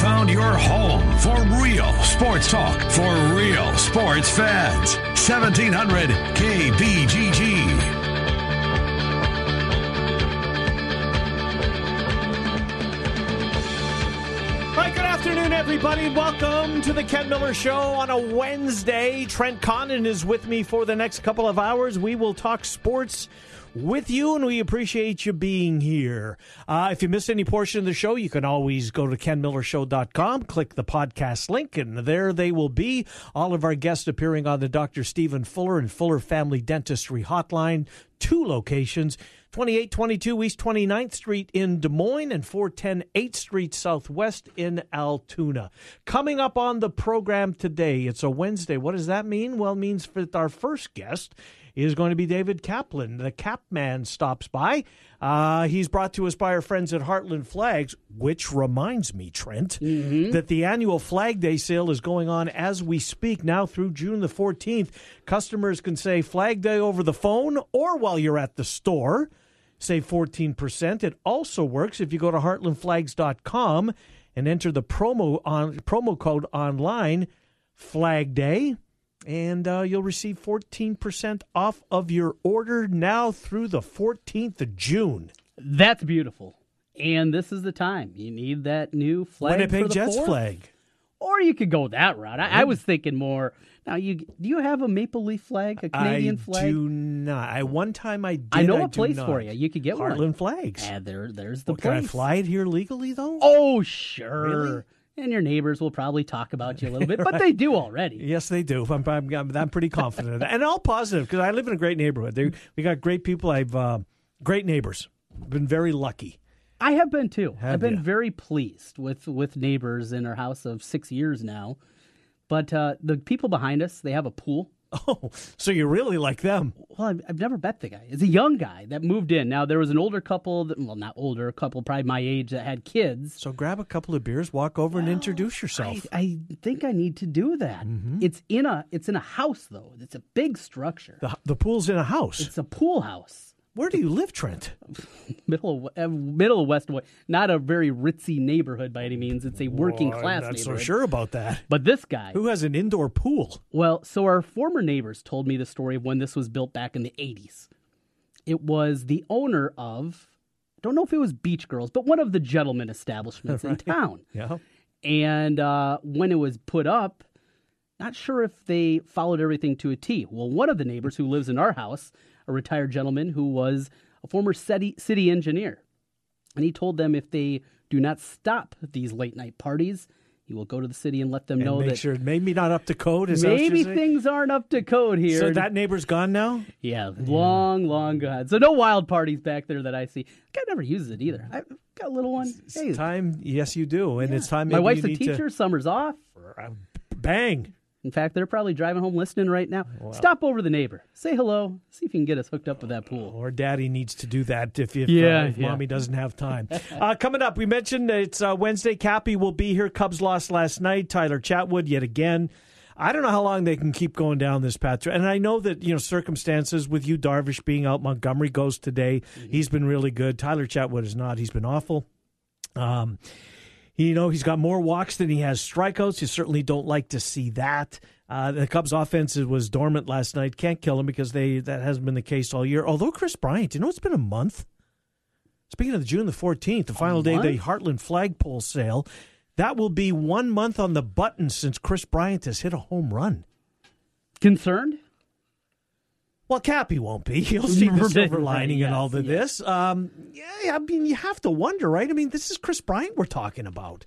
found your home for real sports talk for real sports fans. 1700 KBGG. Good afternoon, everybody. Welcome to the Ken Miller Show on a Wednesday. Trent Condon is with me for the next couple of hours. We will talk sports with you, and we appreciate you being here. Uh, if you missed any portion of the show, you can always go to kenmillershow.com, click the podcast link, and there they will be. All of our guests appearing on the Dr. Stephen Fuller and Fuller Family Dentistry Hotline, two locations. 2822 East 29th Street in Des Moines and 410 8th Street Southwest in Altoona. Coming up on the program today, it's a Wednesday. What does that mean? Well, it means that our first guest is going to be David Kaplan. The Cap Man stops by. Uh, he's brought to us by our friends at Heartland Flags, which reminds me, Trent, that the annual Flag Day sale is going on as we speak now through June the 14th. Customers can say Flag Day over the phone or while you're at the store. Save 14%. It also works if you go to heartlandflags.com and enter the promo on promo code online Flag Day and uh, you'll receive 14% off of your order now through the 14th of June. That's beautiful. And this is the time. You need that new flag. Winnipeg for the Jets fourth. flag. Or you could go that route. I, I was thinking more. Now, you do you have a maple leaf flag, a Canadian I flag? I do not. I one time I did. I know a a place for you. You could get one. Heartland flags. Ah, there, there's the Well, can I fly it here legally though? Oh, sure. Really? And your neighbors will probably talk about you a little bit, but they do already. Yes, they do. I'm, I'm, I'm, pretty confident of that, and all positive because I live in a great neighborhood. They, we got great people. I've uh, great neighbors. Been very lucky. I have been too. Have I've been ya? very pleased with with neighbors in our house of six years now. But uh, the people behind us, they have a pool. Oh, so you really like them? Well, I've, I've never met the guy. It's a young guy that moved in. Now there was an older couple, that, well, not older, a couple probably my age that had kids. So grab a couple of beers, walk over, and introduce yourself. I, I think I need to do that. Mm-hmm. It's in a it's in a house though. It's a big structure. the the pool's in a house. It's a pool house. Where do you live, Trent? Middle of, uh, middle of West, not a very ritzy neighborhood by any means. It's a working class I'm not so sure about that. But this guy, Who has an indoor pool? Well, so our former neighbors told me the story of when this was built back in the 80s. It was the owner of, don't know if it was Beach Girls, but one of the gentleman establishments in town. Yeah. And uh, when it was put up, not sure if they followed everything to a T. Well, one of the neighbors who lives in our house, a retired gentleman who was a former city, city engineer, and he told them if they do not stop these late night parties, he will go to the city and let them And know make that sure maybe not up to code. Is maybe things aren't up to code here. So that neighbor's gone now. Yeah, long, long gone. So no wild parties back there that I see. Guy never uses it either. I've got a little one. Hey, It's time. Yes, you do, and it's time. my wife's a teacher. Summer's off. Bang. In fact, they're probably driving home listening right now. Stop over the neighbor. Say hello. See if you can get us hooked up with that pool. Or daddy needs to do that if if, Yeah, uh, if yeah. mommy doesn't have time. uh, coming up, we mentioned it's uh, Wednesday. Cappy will be here. Cubs lost last night. Tyler Chatwood yet again. I don't know how long they can keep going down this path. And I know that, you know, circumstances with you, Darvish being out, Montgomery goes today. He's been really good. Tyler Chatwood is not. He's been awful. Um, you know, he's got more walks than he has strikeouts. You certainly don't like to see that. Uh, the Cubs' offense was dormant last night. Can't kill him because they that hasn't been the case all year. Although Kris Bryant, you know, it's been a month. Speaking of the June the fourteenth, the final day of the? Heartland flagpole sale, that will be one month on the button since Kris Bryant has hit a home run. Concerned? Well, Cappy won't be. He'll see the silver lining in yes, all of yes. this. Um, yeah, I mean, you have to wonder, right? I mean, this is Kris Bryant we're talking about.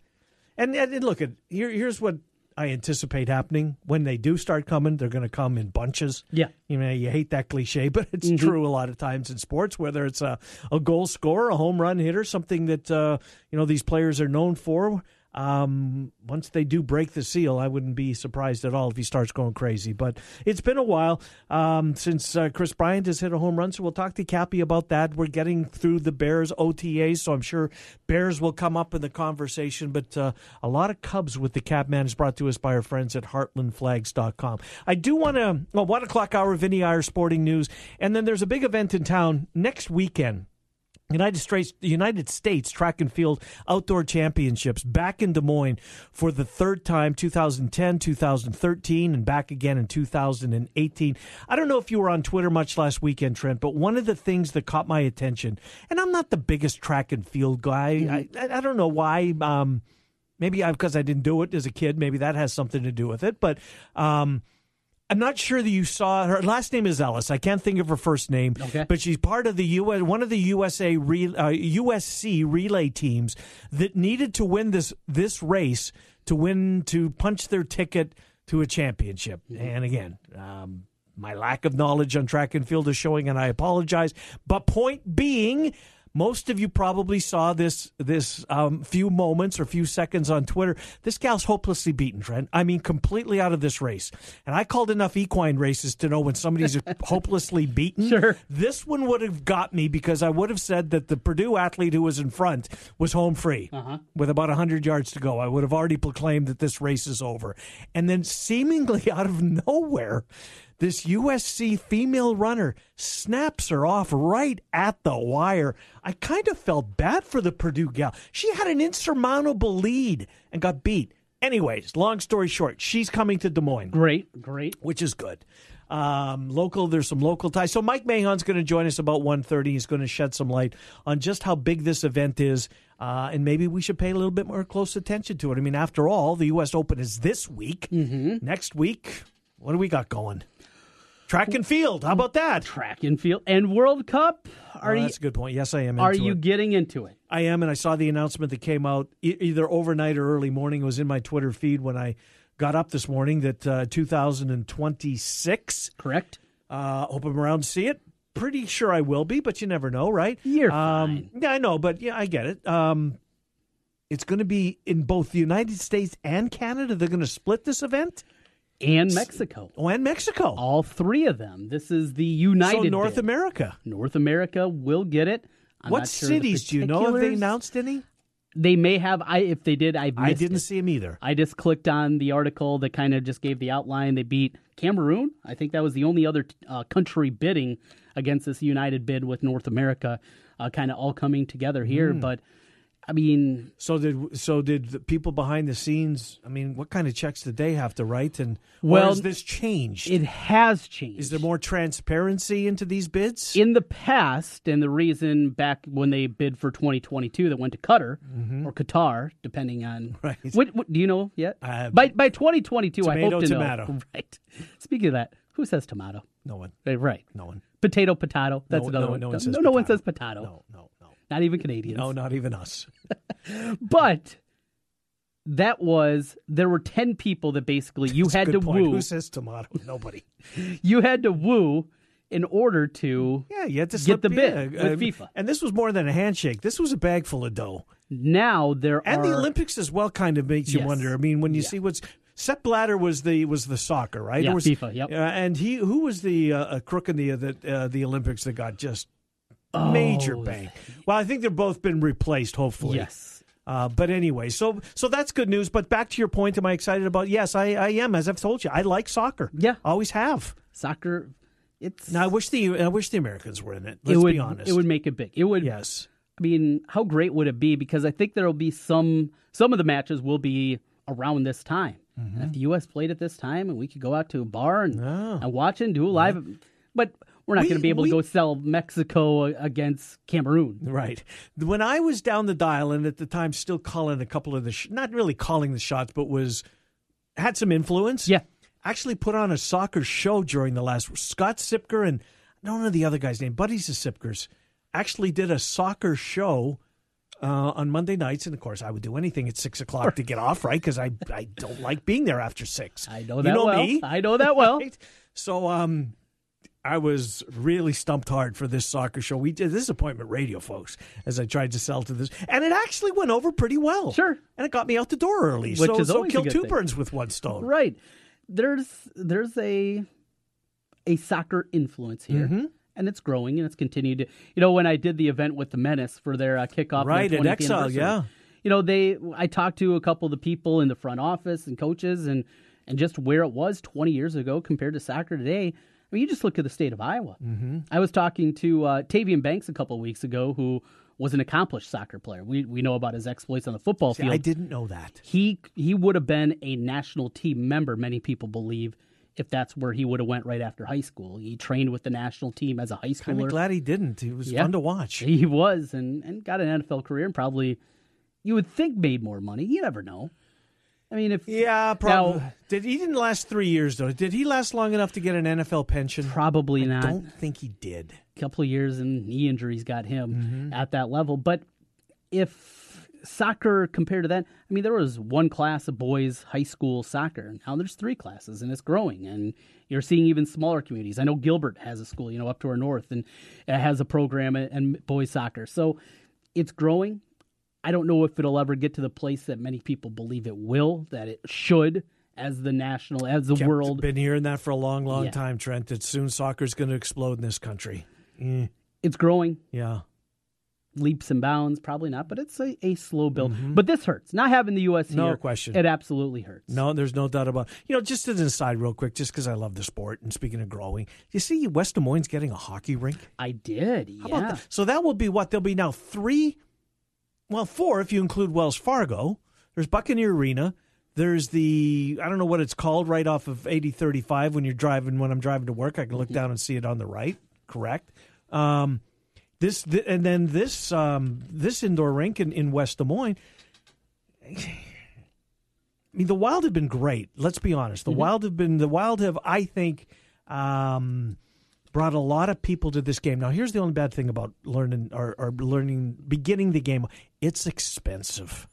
And, and, and look, at here, here's what I anticipate happening when they do start coming. They're going to come in bunches. Yeah. You know, you hate that cliche, but it's Mm-hmm. true a lot of times in sports. Whether it's a, a goal scorer, a home run hitter, something that uh, you know these players are known for. Um, once they do break the seal, I wouldn't be surprised at all if he starts going crazy. But it's been a while um, since uh, Kris Bryant has hit a home run, so we'll talk to Cappy about that. We're getting through the Bears OTAs, so I'm sure Bears will come up in the conversation. But uh, a lot of Cubs with the Cap Man is brought to us by our friends at HeartlandFlags.com. I do want to, well, one o'clock hour, Vinnie Iyer Sporting News, and then there's a big event in town next weekend United States, United States Track and Field Outdoor Championships back in Des Moines for the third time, 2010, 2013, and back again in 2018. I don't know if you were on Twitter much last weekend, Trent, but one of the things that caught my attention, and I'm not the biggest track and field guy. I, I don't know why. Um, maybe because I, I didn't do it as a kid. Maybe that has something to do with it. But um, I'm not sure that you saw her last name is Ellis. I can't think of her first name, Okay. but she's part of the US, one of the USA re, uh, USC relay teams that needed to win this this race to win to punch their ticket to a championship. And again, um, my lack of knowledge on track and field is showing, and I apologize. But point being. Most of you probably saw this this um, few moments or few seconds on Twitter. This gal's hopelessly beaten, Trent. I mean, completely out of this race. And I called enough equine races to know when somebody's hopelessly beaten. Sure. This one would have got me because I would have said that the Purdue athlete who was in front was home free with about 100 yards to go. I would have already proclaimed that this race is over. And then, seemingly out of nowhere, this USC female runner snaps her off right at the wire. I kind of felt bad for the Purdue gal. She had an insurmountable lead and got beat. Anyways, long story short, she's coming to Des Moines Great, great. which is good. Um, local, there's some local ties. So Mike Mahon's going to join us about 1.30. He's going to shed some light on just how big this event is, uh, and maybe we should pay a little bit more close attention to it. I mean, after all, the U.S. Open is this week. Mm-hmm. Next week, what do we got going? Track and field. How about that? Track and field and World Cup. Are Oh, you that's a good point. Yes, I am. are you it. getting into it? I am, and I saw the announcement that came out e- either overnight or early morning. It was in my Twitter feed when I got up this morning that uh, 2026 Correct. Uh, hope I'm around to see it. Pretty sure I will be, but you never know, right? You're um, Yeah, I know, but yeah, I get it. Um, it's going to be in both the United States and Canada. They're going to split this event. And Mexico. Oh, and Mexico. All three of them. This is the United so North bid. America. North America will get it. I'm what sure cities do you know? Have they announced any? They may have. I if they did, I missed I didn't it. see them either. I just clicked on the article that kind of just gave the outline. They beat Cameroon. I think that was the only other uh, country bidding against this United bid with North America, uh, kind of all coming together here. Hmm. But I mean, So did so did the people behind the scenes? I mean, what kind of checks did they have to write? And Well, has this changed? it has changed. Is there more transparency into these bids? in the past, and the reason back when they bid for 2022 that went to Qatar or Qatar, depending on Mm-hmm. Right. What, what do you know yet? Uh, by by 2022, I tomato, hope to tomato. know. Right. Speaking of that, who says tomato? no one. Right. right. No one. Potato, potato. That's No- another no- one. no one says no, no one potato. says potato. No, no, no. Not even Canadians. No, not even us. But that was there were 10 people that basically you That's had to point. woo. Who says tomato? Nobody. You had to woo in order to Yeah, you had to Get slip the yeah, bid uh, with FIFA. And this was more than a handshake. This was a bag full of dough. now there And are the Olympics as well kind of makes you Yes. wonder. I mean, when you Yeah. see what's Sepp Blatter was the was the soccer, right? Yeah, was, FIFA, yep. Uh, and he who was the uh, crook in the uh, the, uh, the Olympics that got just major Oh, bang. Well, I think they've both been replaced. Hopefully, yes. Uh, but anyway, so so that's good news. But back to your point, am I excited about? Yes, I, I am. As I've told you, I like soccer. Yeah. always have. Soccer it's Now I wish the I wish the Americans were in it. Let's it would be honest. it would make it big. It would yes. I mean, how great would it be? Because I think there will be some some of the matches will be around this time. Mm-hmm. And if the U.S. played at this time, and we could go out to a bar and, Oh. and watch and do a live, but we're not We- going to be able we- to go sell Mexico against Cameroon. Right. When I was down the dial, and at the time still calling a couple of the, sh- not really calling the shots, but was had some influence. Yeah. Actually, put on a soccer show during the last. Scott Sipker and I don't know the other guy's name. Buddies of Sipkers actually did a soccer show. Uh, on Monday nights, and of course, I would do anything at six o'clock to get off, right? Because I I don't like being there after six. I know You that know well. me. I know that well. Right? So um I was really stumped hard for this soccer show. We did this appointment radio, folks, as I tried to sell to this. And it actually went over pretty well. Sure. And it got me out the door early. Which so is so always a kill two thing. birds with one stone. Right. There's there's a a soccer influence here. Mm-hmm. And it's growing and it's continued to. You know, when I did the event with the Menace for their uh, kickoff, Right, their at Exile, yeah. You know, they. I talked to a couple of the people in the front office and coaches, and and just where it was 20 years ago compared to soccer today. I mean, you just look at the state of Iowa. Mm-hmm. I was talking to uh, Tavian Banks a couple of weeks ago, who was an accomplished soccer player. We we know about his exploits on the football See, field. I didn't know that. He he would have been a national team member. Many people believe if that's where he would have went right after high school. He trained with the national team as a high Kind schooler. of glad he didn't. It was Yeah. fun to watch. He was and and got an NFL career and probably you would think made more money. You never know. I mean, if Yeah, probably. Now- did he didn't last three years though? Did he last long enough to get an NFL pension? probably not. Don't think he did. A couple of years and knee injuries got him Mm-hmm. at that level. But if soccer compared to that, I mean, there was one class of boys high school soccer. Now there's three classes, and it's growing. And you're seeing even smaller communities. I know Gilbert has a school, you know, up to our north, and it has a program and boys soccer. So it's growing. I don't know if it'll ever get to the place that many people believe it will, that it should, as the national, as the Kept- world. Been hearing that for a long, long Yeah. time, Trent. That soon soccer's going to explode in this country. Mm, It's growing. yeah. leaps and bounds, probably not, but it's a, a slow build. But this hurts. Not having the U.S. Mm-hmm. No here, question. It absolutely hurts. No, there's no doubt about. You know, just as an aside, real quick, just because I love the sport. And speaking of growing, you see, West Des Moines getting a hockey rink. I did. How yeah. that? So that will be what there'll be now three, well, four if you include Wells Fargo. There's Buccaneer Arena. There's the I don't know what it's called right off of 8035 when you're driving when I'm driving to work. I can look down and see it on the right. Correct. Um, this th- and then this um, this indoor rink in, in West Des Moines. I mean, the Wild have been great. Let's be honest. The Wild have been the Wild have I think um, brought a lot of people to this game. Now, here's the only bad thing about learning or, or learning beginning the game. It's expensive.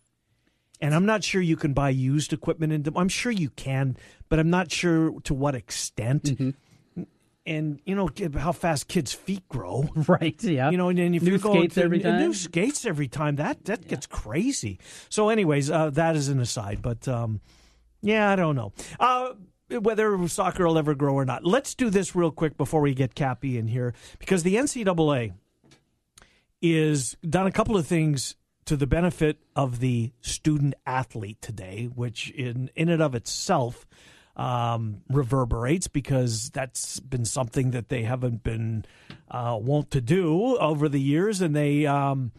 And I'm not sure you can buy used equipment in I'm sure you can, but I'm not sure to what extent. And you know how fast kids' feet grow. Right. Yeah. You know, and then if New you're going skates to every and new skates every time, that that gets crazy. So, anyways, uh, that is an aside. But um, yeah, I don't know uh, whether soccer will ever grow or not. Let's do this real quick before we get Cappy in here because the NCAA is done a couple of things to the benefit of the student athlete today, which in in and of itself um, reverberates because that's been something that they haven't been uh, wont to do over the years, and they um,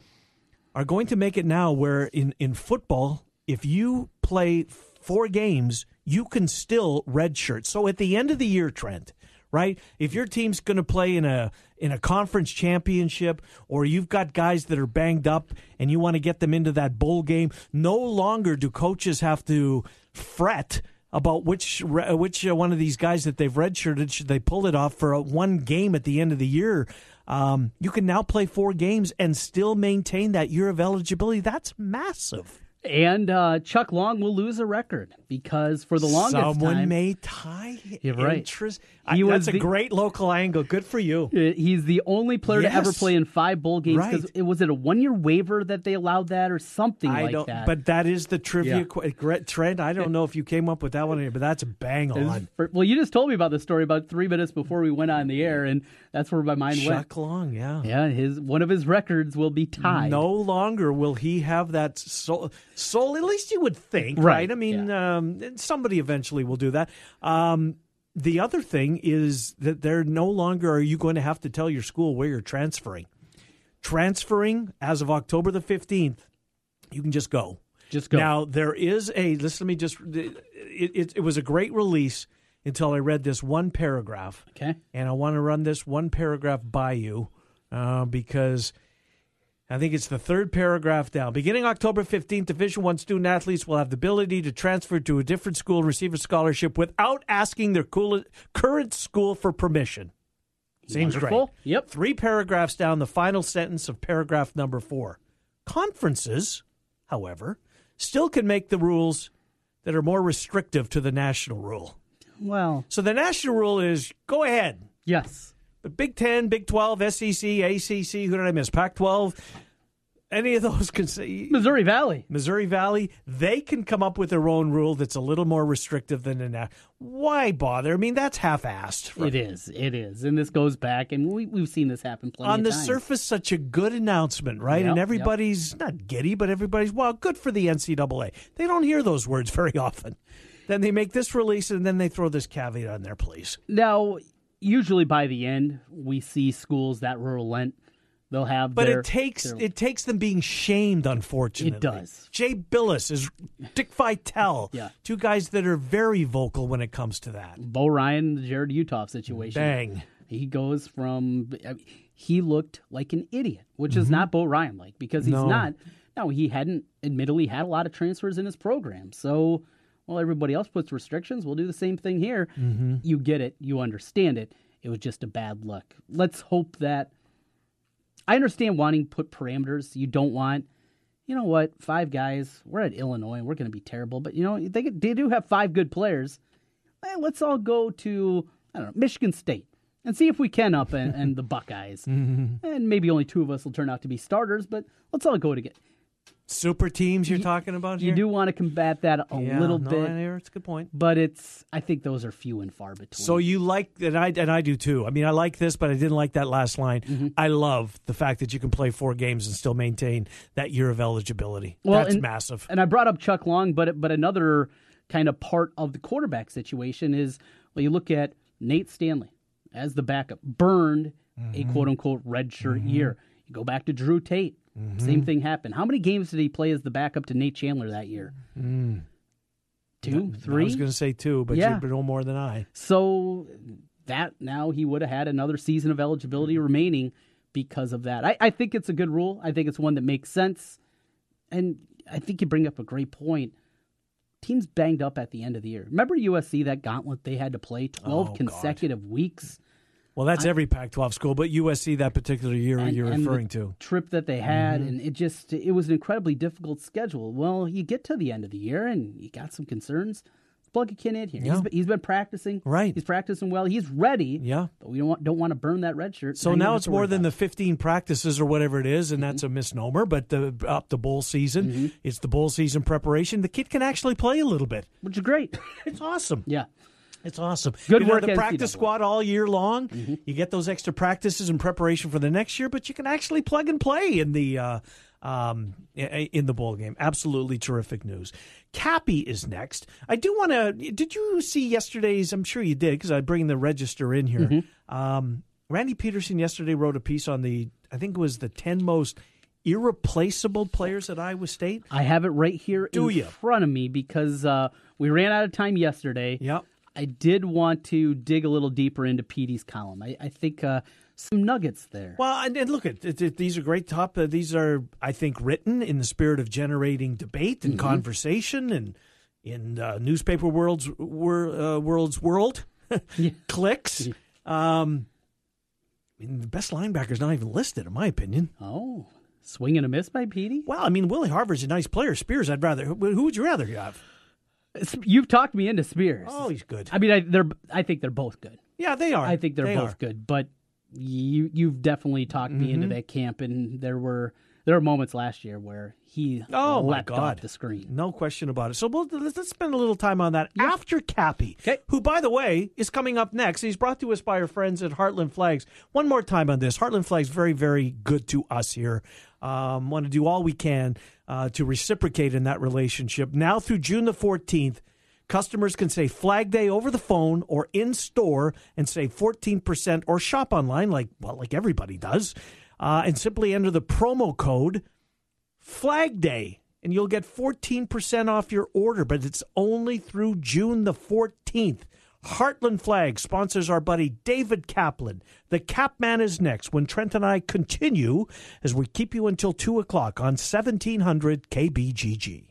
are going to make it now where in in football, if you play four games, you can still redshirt. So at the end of the year, Trent, right? If your team's going to play in a in a conference championship, or you've got guys that are banged up and you want to get them into that bowl game, no longer do coaches have to fret about which which uh, one of these guys that they've redshirted should they pull it off for one game at the end of the year. Um, you can now play four games and still maintain that year of eligibility. That's massive. And uh, Chuck Long will lose a record because for the longest Someone time, may tie You're right. interest. He I- that's a great local angle. Good for you. uh, he's the only player to ever play in five bowl games. Right. it was it a one year waiver that they allowed that or something I like don't, that? but that is the trivia Yeah. qu- Trent. I don't know if you came up with that one, but that's bang on. for- well, you just told me about this story about three minutes before we went on the air, and that's where my mind went. Chuck Long, yeah. Yeah, his one of his records will be tied. No longer will he have that soul. Soul, at least you would think, right? Right, I mean, um, somebody eventually will do that. Um, the other thing is that they're no longer are you going to have to tell your school where you're transferring. Transferring as of October the fifteenth, you can just go. Just go. Now there is a. Listen, let me just. It, it, it was a great release until I read this one paragraph Okay. and I want to run this one paragraph by you uh, because I think it's the third paragraph down. Beginning October 15th, Division One student athletes will have the ability to transfer to a different school and receive a scholarship without asking their current school for permission. Seems Wonderful. great. Yep. Three paragraphs down, the final sentence of paragraph number four. Conferences, however, still can make the rules that are more restrictive to the national rule. Well, So the national rule is go ahead. yes. But Big Ten, Big Twelve, SEC, ACC, who did I miss? Pac twelve, any of those can say Missouri Valley. Missouri Valley, they can come up with their own rule that's a little more restrictive than the na- Why bother? I mean, that's half-assed. It is. It is. And this goes back, and we, we've seen this happen plenty On the times. surface, such a good announcement, right? Yep, and yep. everybody's not giddy, but everybody's well, good for the NCAA. They don't hear those words very often. Then they make this release, and then they throw this caveat on there, please. Now, usually by the end, we see schools that relent They'll have, But their- it takes their- it takes them being shamed, unfortunately. It does. Jay Bilas is Dick Vitale. Yeah. Two guys that are very vocal when it comes to that. Bo Ryan, the Jarrod Uthoff situation. Bang. He goes from I mean, he looked like an idiot, which is not Bo Ryan like because he's Mm-hmm. No. not. No, he hadn't admittedly had a lot of transfers in his program. So, well, everybody else puts restrictions. We'll do the same thing here. Mm-hmm. You get it. You understand it. It was just a bad look. Let's hope that. I understand wanting put parameters. You don't want, you know what, five guys. We're at Illinois. and We're going to be terrible, but you know they they do have five good players. Eh, let's all go to I don't know Michigan State and see if we can up and, and the Buckeyes. Mm-hmm. And maybe only two of us will turn out to be starters, but let's all go together. Super teams you're talking about You do want to combat that a Yeah, little no, bit, I It's a good point. but it's I think those are few and far between. So you like and I and I do too. I mean, I like this, but I didn't like that last line. Mm-hmm. I love the fact that you can play four games and still maintain that year of eligibility. Well, That's and- massive. And I brought up Chuck Long, but but another kind of part of the quarterback situation is well, you look at Nate Stanley as the backup, burned a quote unquote redshirt year. You go back to Drew Tate, same mm-hmm. thing happened. How many games did he play as the backup to Nate Chandler that year? Mm. Two, I three. was going to say two, but Yeah. you know more than I. So that now he would have had another season of eligibility mm-hmm. remaining because of that. I, I think it's a good rule. I think it's one that makes sense. And I think you bring up a great point. Teams banged up at the end of the year. Remember USC, that gauntlet they had to play 12 Oh, God. consecutive weeks? Well, that's every Pac-12 school, but USC that particular year And- you're referring to. Trip that they had, Mm-hmm. and it just, it was an incredibly difficult schedule. Well, you get to the end of the year and you got some concerns. Plug a kid in here. Yeah. He's, been, he's been practicing. Right. He's practicing well. He's ready. Yeah. But we don't want, don't want to burn that red shirt. So don't now it's more than about the 15 practices or whatever it is, and that's a misnomer. But the, up the bowl season, Mm-hmm. it's the bowl season preparation. The kid can actually play a little bit. which is great. It's awesome. yeah. It's awesome. Good you know, work, The practice squad all year long. You get those extra practices in preparation for the next year, but you can actually plug and play in the uh, um, in the bowl game. Absolutely terrific news. Cappy is next. I do want to. Did you see yesterday's? I'm sure you did because I bring the register in here. Um, Randy Peterson yesterday wrote a piece on the. I think it was the ten most irreplaceable players at Iowa State. I have it right here Do in ya? front of me because uh, we ran out of time yesterday. Yep. I did want to dig a little deeper into Petey's column. I, I think uh, some nuggets there. Well, and, and look at it, it- these are great top. Uh, these are, I think, written in the spirit of generating debate and conversation, and in uh, newspaper world's wor, uh, world's world clicks. Um, I mean, the best linebacker's not even listed, in my opinion. Oh, swing and a miss by Petey? Well, I mean, Willie Harvey's a nice player. Spears, I'd rather. Who would you rather have? You've talked me into Spears. Oh, he's good. I mean, I, they're. I think they're both good. Yeah, they are. I think they're They both are. good, but you you've definitely talked me Mm-hmm. into that camp, and there were there were moments last year where he Oh my God! off the screen. no question about it. So we'll, let's, let's spend a little time on that after Cappy, 'Kay. who, by the way, is coming up next. He's brought to us by our friends at Heartland Flags. One more time on this, Heartland Flags very, very good to us here. Um, want to do all we can uh, to reciprocate in that relationship. Now through June the fourteenth. Customers can say Flag Day over the phone or in store and save 14% or shop online like well like everybody does. Uh, and simply enter the promo code Flag Day, and you'll get 14% off your order, but it's only through June the 14th. Heartland Flag sponsors our buddy David Kaplan. The Capman is next when Trent and I continue as we keep you until 2 o'clock on 1700 KBGG.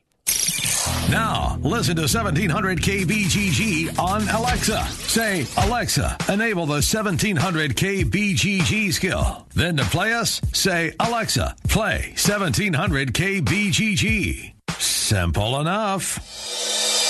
Now, listen to 1700 KBGG on Alexa. Say, Alexa, enable the 1700 KBGG skill. Then to play us, say, Alexa, play 1700 KBGG. Simple enough.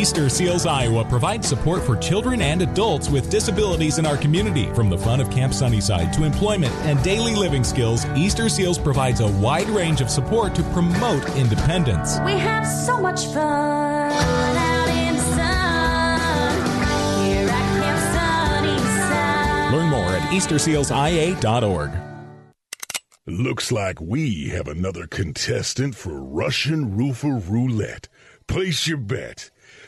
Easter Seals Iowa provides support for children and adults with disabilities in our community. From the fun of Camp Sunnyside to employment and daily living skills, Easter Seals provides a wide range of support to promote independence. We have so much fun out in the sun here at Camp Sunnyside. Learn more at eastersealsia.org. Looks like we have another contestant for Russian Roofer Roulette. Place your bet.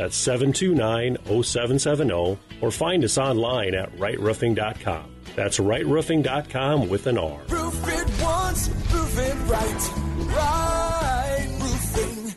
That's 729 0770, or find us online at rightroofing.com. That's rightroofing.com with an R. Roof it once, roof it right. Right.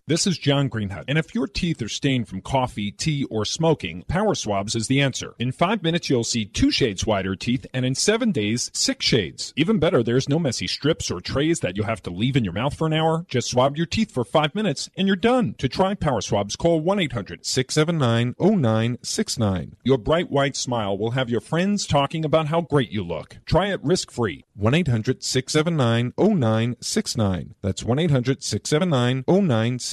This is John Greenhut, and if your teeth are stained from coffee, tea, or smoking, Power Swabs is the answer. In five minutes, you'll see two shades whiter teeth, and in seven days, six shades. Even better, there's no messy strips or trays that you'll have to leave in your mouth for an hour. Just swab your teeth for five minutes, and you're done. To try Power Swabs, call 1 800 679 0969. Your bright white smile will have your friends talking about how great you look. Try it risk free. 1 800 679 0969. That's 1 800 679 0969.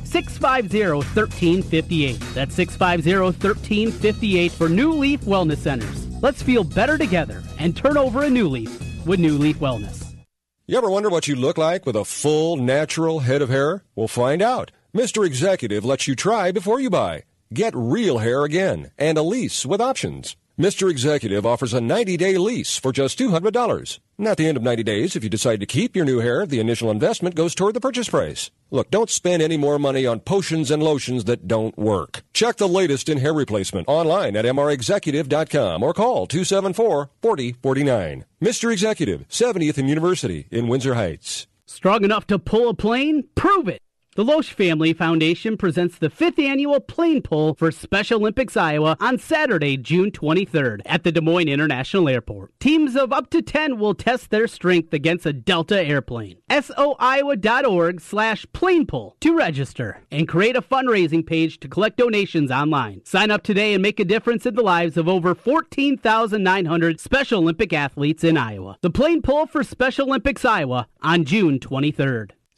650 1358. That's 650 1358 for New Leaf Wellness Centers. Let's feel better together and turn over a new leaf with New Leaf Wellness. You ever wonder what you look like with a full, natural head of hair? We'll find out. Mr. Executive lets you try before you buy. Get real hair again and a lease with options. Mr. Executive offers a 90 day lease for just $200. And at the end of 90 days, if you decide to keep your new hair, the initial investment goes toward the purchase price. Look, don't spend any more money on potions and lotions that don't work. Check the latest in hair replacement online at mrexecutive.com or call 274 4049. Mr. Executive, 70th and University in Windsor Heights. Strong enough to pull a plane? Prove it! The Loesch Family Foundation presents the fifth annual plane pull for Special Olympics Iowa on Saturday, June 23rd at the Des Moines International Airport. Teams of up to 10 will test their strength against a Delta airplane. SOIowa.org slash plane pull to register and create a fundraising page to collect donations online. Sign up today and make a difference in the lives of over 14,900 Special Olympic athletes in Iowa. The plane pull for Special Olympics Iowa on June 23rd.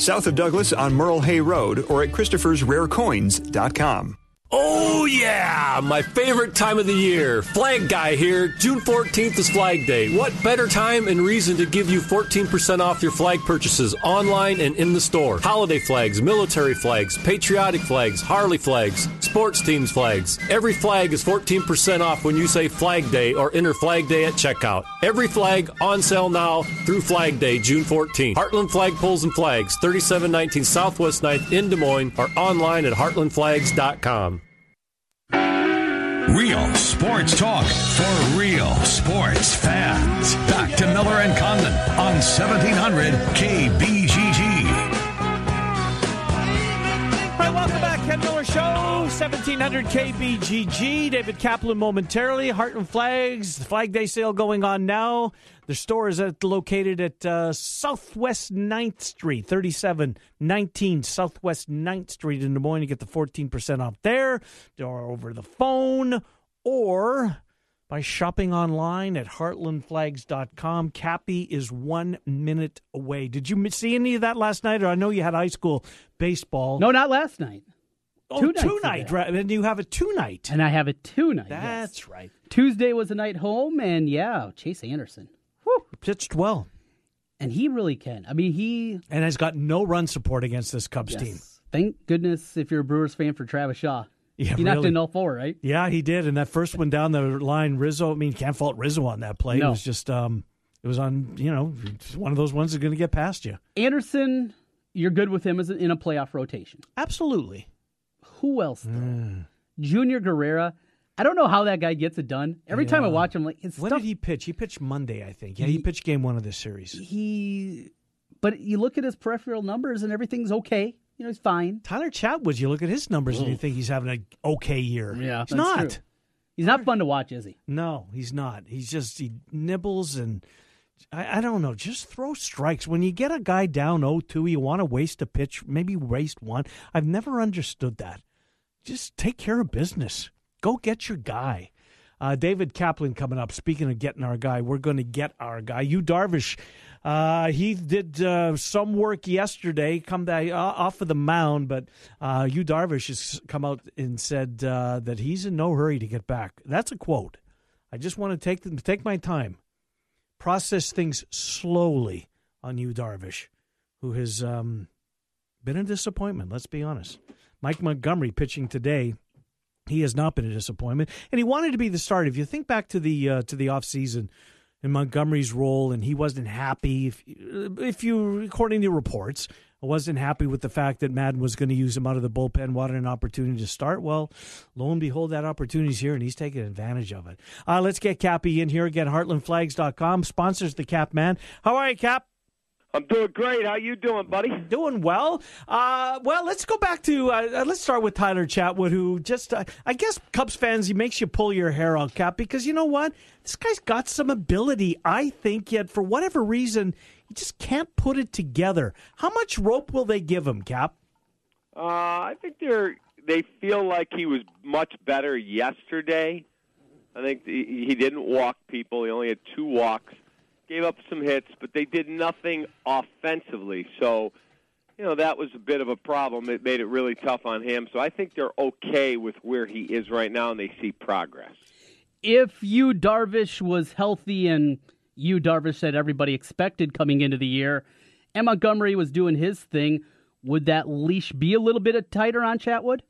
south of Douglas on Merle Hay Road or at Christopher'sRareCoins.com. Oh, yeah! My favorite time of the year. Flag Guy here. June 14th is Flag Day. What better time and reason to give you 14% off your flag purchases online and in the store? Holiday flags, military flags, patriotic flags, Harley flags, sports teams flags. Every flag is 14% off when you say Flag Day or enter Flag Day at checkout. Every flag on sale now through Flag Day, June 14th. Heartland Flag Poles and Flags, 3719 Southwest 9th in Des Moines or online at heartlandflags.com. Real sports talk for real sports fans. Back to Miller and Condon on 1700 KBGG. Right, welcome back, Ken Miller Show, 1700 KBGG. David Kaplan momentarily. Heartland Flags, the Flag Day sale going on now. The store is at, located at uh, Southwest 9th Street, 3719 Southwest 9th Street in Des Moines. You get the 14% off there, or over the phone, or by shopping online at heartlandflags.com. Cappy is one minute away. Did you see any of that last night? Or I know you had high school baseball. No, not last night. Oh, two two night, right? And you have a two night. And I have a two night. That's yes. right. Tuesday was a night home, and yeah, Chase Anderson. Pitched well. And he really can. I mean, he. And has got no run support against this Cubs Yes. team. Thank goodness if you're a Brewers fan for Travis Shaw. Yeah, he knocked really. in all four, right? Yeah, he did. And that first one down the line, Rizzo. I mean, can't fault Rizzo on that play. It was just, um, it was on. You know, one of those ones that's going to get past you. Anderson, you're good with him as in a playoff rotation. Absolutely. Who else? Though? Junior Guerra. I don't know how that guy gets it done. Every time I watch him, like his When stuff, did he pitch? He pitched Monday, I think. Yeah, he, He- pitched game one of this series. he. But you look at his peripheral numbers, and everything's okay. You know, he's fine. Tyler Chatwood, you look at his numbers and you think he's having an okay year. Yeah, he's not. true. He's not fun to watch, is he? No, he's not. He's just he nibbles and I, I don't know. Just throw strikes when you get a guy down 0-2, You want to waste a pitch, maybe waste one. I've never understood that. Just take care of business. Go get your guy. Uh, David Kaplan coming up. Speaking of getting our guy, we're going to get our guy. Yu Darvish. Uh, he did uh, some work yesterday, come uh, off of the mound, but uh, Yu Darvish has come out and said uh, that he's in no hurry to get back. That's a quote. I just want to take take my time, process things slowly on Yu Darvish, who has um, been a disappointment. Let's be honest. Mike Montgomery pitching today he has not been a disappointment, and he wanted to be the starter. If you think back to the uh, to the off season in Montgomery's role, and he wasn't happy. If, if you, according to reports, wasn't happy with the fact that Maddon was going to use him out of the bullpen, wanted an opportunity to start. Well, lo and behold, that opportunity's here, and he's taking advantage of it. Uh, let's get Cappy in here again. HeartlandFlags.com sponsors the Cap Man. How are you, Cap? I'm doing great. How you doing, buddy? Doing well. Uh, well, let's go back to uh, uh, let's start with Tyler Chatwood, who just uh, I guess Cubs fans he makes you pull your hair out, Cap, because you know what this guy's got some ability. I think yet for whatever reason he just can't put it together. How much rope will they give him, Cap? Uh, I think they're they feel like he was much better yesterday. I think he he didn't walk people. He only had two walks, gave up some hits, but they did nothing offensively. So, you know, that was a bit of a problem. It made it really tough on him. So I think they're okay with where he is right now, and they see progress. If Yu Darvish was healthy and Yu Darvish said everybody expected coming into the year, and Montgomery was doing his thing, would that leash be a little bit tighter on Chatwood?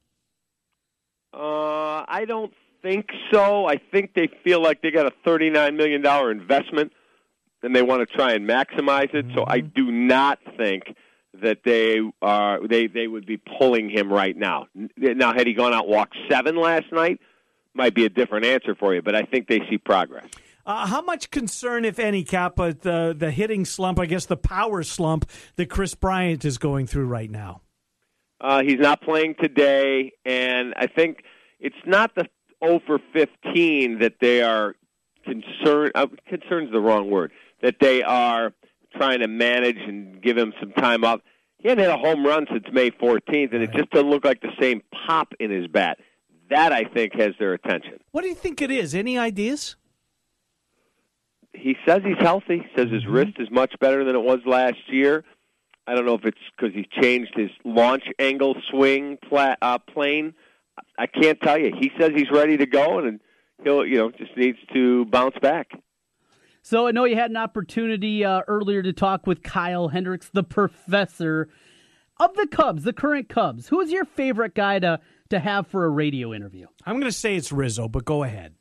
Uh, I don't think so. I think they feel like they got a $39 million investment and they want to try and maximize it. So I do not think that they are they they would be pulling him right now. Now, had he gone out and walked seven last night, might be a different answer for you. But I think they see progress. Uh, how much concern, if any, Cap, with the the hitting slump? I guess the power slump that Kris Bryant is going through right now. Uh, he's not playing today, and I think it's not the 0 for 15 that they are concerned. Uh, concerned is the wrong word. That they are trying to manage and give him some time off. He hadn't hit a home run since May 14th, and it just doesn't look like the same pop in his bat. That I think has their attention. What do you think it is? Any ideas? He says he's healthy. Says his wrist is much better than it was last year. I don't know if it's because he changed his launch angle swing pla- uh, plane. I can't tell you. He says he's ready to go, and he'll you know just needs to bounce back. So I know you had an opportunity uh, earlier to talk with Kyle Hendricks, the professor of the Cubs, the current Cubs. Who is your favorite guy to to have for a radio interview? I'm going to say it's Rizzo, but go ahead.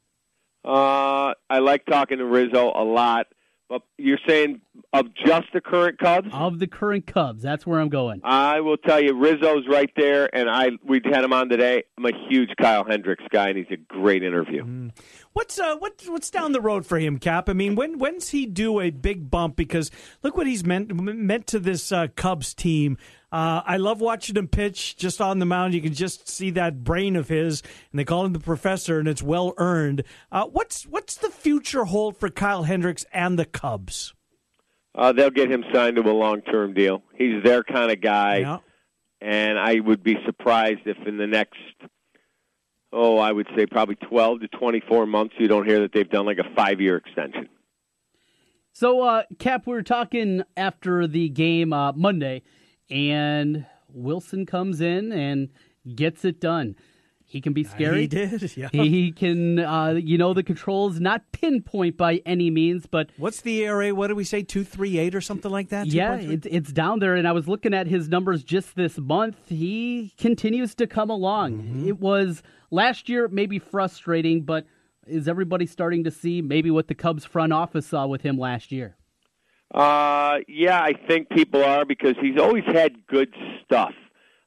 Uh, I like talking to Rizzo a lot, but you're saying of just the current Cubs? Of the current Cubs, that's where I'm going. I will tell you, Rizzo's right there, and I we had him on today. I'm a huge Kyle Hendricks guy, and he's a great interview. What's uh what what's down the road for him, Cap? I mean, when when's he do a big bump? Because look what he's meant meant to this uh, Cubs team. Uh, I love watching him pitch just on the mound. You can just see that brain of his, and they call him the professor, and it's well earned. Uh, what's what's the future hold for Kyle Hendricks and the Cubs? Uh, they'll get him signed to a long-term deal. He's their kind of guy, Yeah. and I would be surprised if in the next, oh, I would say probably 12 to 24 months, you don't hear that they've done like a five-year extension. So, uh, Cap, we were talking after the game uh, Monday, and Wilson comes in and gets it done. He can be scary. He did, yeah. He can, uh, you know, the controls not pinpoint by any means, but What's the ERA? What do we say? Two three eight or something like that. yeah, it's it's down there. And I was looking at his numbers just this month. He continues to come along. Mm-hmm. It was last year maybe frustrating, but is everybody starting to see maybe what the Cubs front office saw with him last year? Uh, yeah, I think people are because he's always had good stuff.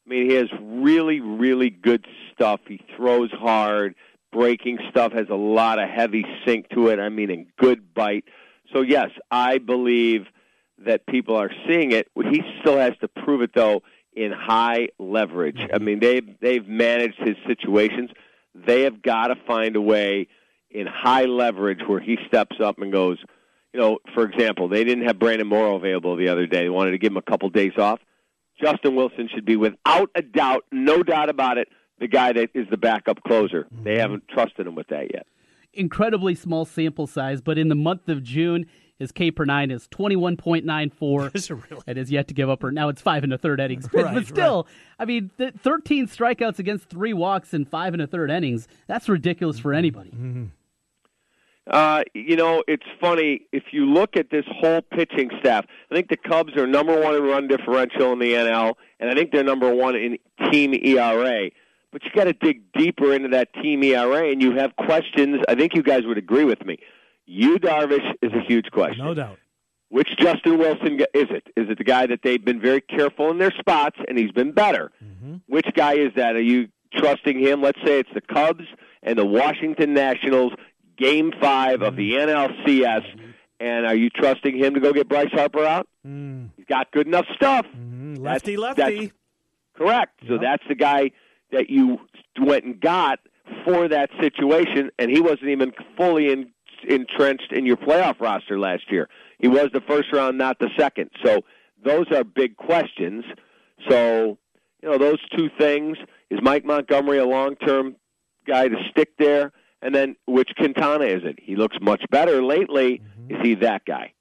I mean, he has really, really good stuff. He throws hard, breaking stuff, has a lot of heavy sink to it. I mean, a good bite. So yes, I believe that people are seeing it. He still has to prove it though in high leverage. I mean, they've they've managed his situations. They have got to find a way in high leverage where he steps up and goes. You know, for example, they didn't have Brandon Morrow available the other day. They wanted to give him a couple days off. Justin Wilson should be without a doubt, no doubt about it, the guy that is the backup closer. They mm-hmm. haven't trusted him with that yet. incredibly small sample size, but in the month of June, his K per nine is twenty one point nine four. Is really? And has yet to give up. Or now it's five and a third innings, but, Right, but still, I mean, th- thirteen strikeouts against three walks in five and a third innings. That's ridiculous for anybody. Mm-hmm. Uh, you know, it's funny if you look at this whole pitching staff. I think the Cubs are number one in run differential in the NL, and I think they're number one in team ERA. But you got to dig deeper into that team ERA, and you have questions. I think you guys would agree with me. Yu Darvish is a huge question. No doubt. Which Justin Wilson is it? Is it the guy that they've been very careful in their spots and he's been better? Which guy is that? Are you trusting him? Let's say it's the Cubs and the Washington Nationals, Game Five of the mm-hmm. NLCS, mm-hmm. and are you trusting him to go get Bryce Harper out? Mm. He's got good enough stuff. Mm-hmm. Lefty, That's- lefty. that's correct. So that's the guy that you went and got for that situation, and he wasn't even fully in, entrenched in your playoff roster last year. He was the first round, not the second. So those are big questions. So you know those two things. Is Mike Montgomery a long-term guy to stick there? And then which Quintana is it? He looks much better lately. Is he that guy?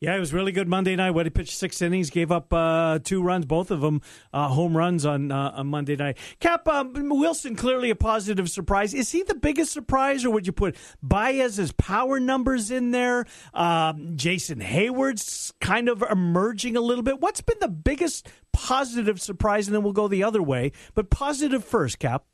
Yeah, it was really good Monday night. What he pitched six innings, gave up uh, two runs, both of them uh, home runs on uh, on Monday night. Cap um, Wilson clearly a positive surprise. Is he the biggest surprise, or would you put Baez's power numbers in there? Um, Jason Heyward's kind of emerging a little bit. What's been the biggest positive surprise? And then we'll go the other way. But positive first, Cap.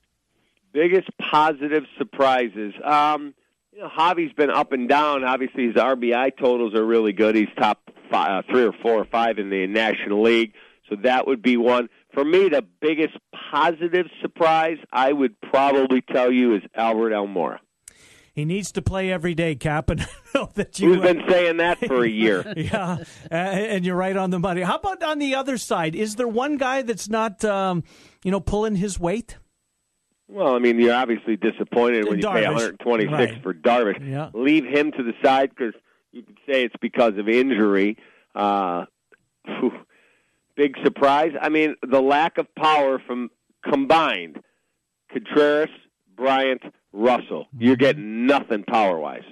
Biggest positive surprises. Um, you know, Javi's been up and down. Obviously, his RBI totals are really good. He's top five, uh, three or four or five in the National League, so that would be one. For me, the biggest positive surprise I would probably tell you is Albert Almora. He needs to play every day, Cap, and I know that you. Who's been saying that for a year? yeah, uh, and you're right on the money. How about on the other side? Is there one guy that's not, um, you know, pulling his weight? Well, I mean, you're obviously disappointed when you pay Darvish. 126 Right. for Darvish. Yeah. Leave him to the side because you could say it's because of injury. Uh, phew, big surprise. I mean, the lack of power from combined Contreras, Bryant, Russell. You're Mm-hmm. getting nothing power wise.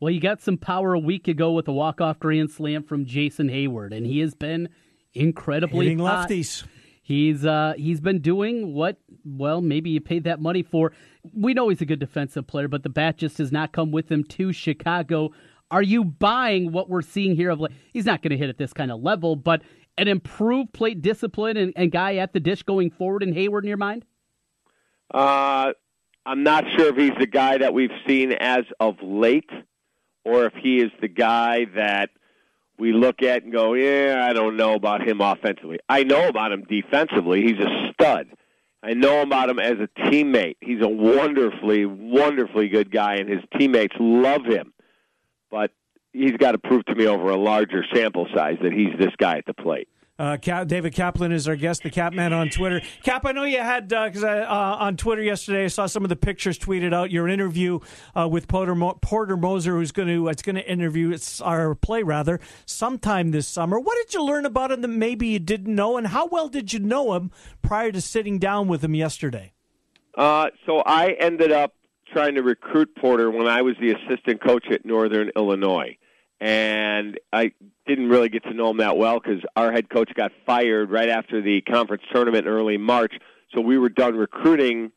Well, you got some power a week ago with a walk-off grand slam from Jason Heyward, and he has been incredibly Hitting hot. lefties. He's uh, he's been doing what well maybe you paid that money for. We know he's a good defensive player, but the bat just has not come with him to Chicago. Are you buying what we're seeing here? Of like he's not going to hit at this kind of level, but an improved plate discipline and, and guy at the dish going forward in Heyward in your mind? Uh, I'm not sure if he's the guy that we've seen as of late, or if he is the guy that we look at and go, "Yeah, I don't know about him offensively." I know about him defensively. He's a stud. I know about him as a teammate. He's a wonderfully, wonderfully good guy, and his teammates love him. But he's got to prove to me over a larger sample size that he's this guy at the plate. Uh, Cap, David Kaplan is our guest, the Capman on Twitter. Cap, I know you had because I uh, on Twitter yesterday I saw some of the pictures tweeted out. Your interview uh, with Porter, Mo- Porter Moser, who's going to it's going to interview it's our play rather sometime this summer. What did you learn about him that maybe you didn't know, and how well did you know him prior to sitting down with him yesterday? Uh, so I ended up trying to recruit Porter when I was the assistant coach at Northern Illinois, and I didn't really get to know him that well because our head coach got fired right after the conference tournament in early March. So we were done recruiting,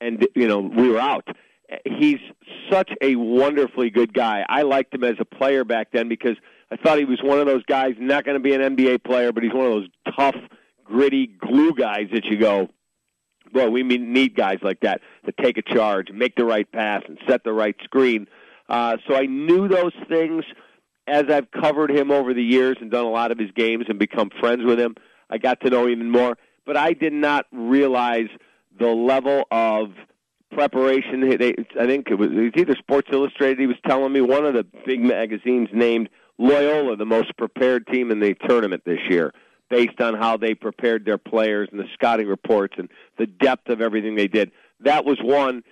and you know we were out. He's such a wonderfully good guy. I liked him as a player back then because I thought he was one of those guys, not going to be an NBA player, but he's one of those tough, gritty glue guys that you go, well, we need guys like that to take a charge, make the right pass, and set the right screen. Uh, so I knew those things as I've covered him over the years and done a lot of his games and become friends with him. I got to know even more, but I did not realize the level of preparation. They, I think it was, it was either Sports Illustrated. He was telling me one of the big magazines named Loyola the most prepared team in the tournament this year based on how they prepared their players and the scouting reports and the depth of everything they did. That was one.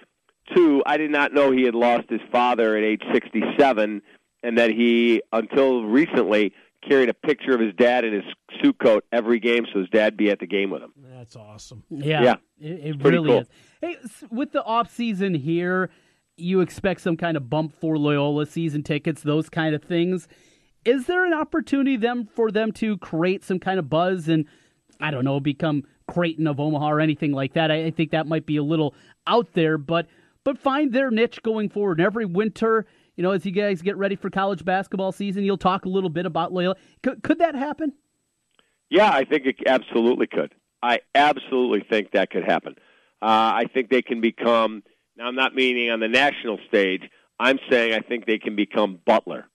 Two, I did not know he had lost his father at age 67 and that he, until recently, carried a picture of his dad in his suit coat every game so his dad be at the game with him. That's awesome. Yeah, Yeah. it, it really cool. is. Hey, with the off season here, you expect some kind of bump for Loyola season tickets, those kind of things. Is there an opportunity them for them to create some kind of buzz and I don't know, become Creighton of Omaha or anything like that? I, I think that might be a little out there, but but find their niche going forward. And every winter, you know, as you guys get ready for college basketball season, you'll talk a little bit about Loyola. Could, could that happen? Yeah, I think it absolutely could. I absolutely think that could happen. Uh, I think they can become. Now, I'm not meaning on the national stage. I'm saying I think they can become Butler.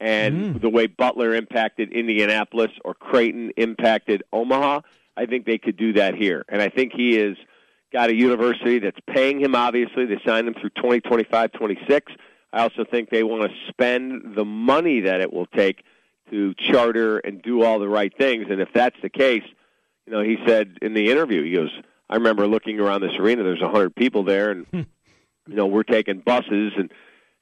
And the way Butler impacted Indianapolis or Creighton impacted Omaha, I think they could do that here. And I think he is got a university that's paying him. Obviously, they signed him through 2025, 26. I also think they want to spend the money that it will take to charter and do all the right things. And if that's the case, you know, he said in the interview, he goes, "I remember looking around this arena. There's a hundred people there, and hmm. you know, we're taking buses and."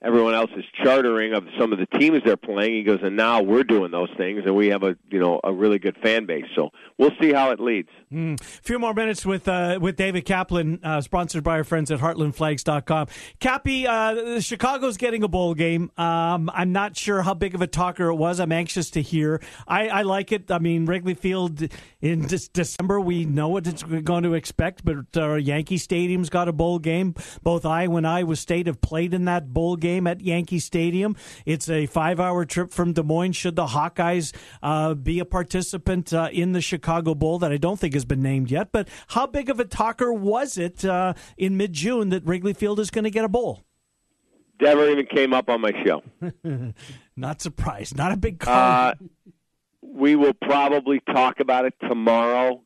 Everyone else is chartering of some of the teams they're playing. He goes, and now we're doing those things, and we have a you know a really good fan base. So we'll see how it leads. A few more minutes with uh, with David Kaplan, uh, sponsored by our friends at HeartlandFlags.com. Cappy, uh, Chicago's getting a bowl game. Um, I'm not sure how big of a talker it was. I'm anxious to hear. I, I like it. I mean, Wrigley Field in this December, we know what it's going to expect, but uh, Yankee Stadium's got a bowl game. Both Iowa and Iowa State have played in that bowl game at Yankee Stadium. It's a five hour trip from Des Moines. Should the Hawkeyes uh, be a participant uh, in the Chicago Bowl that I don't think has been named yet? But how big of a talker was it uh, in mid June that Wrigley Field is going to get a bowl? Never even came up on my show. Not surprised. Not a big call. Uh, we will probably talk about it tomorrow,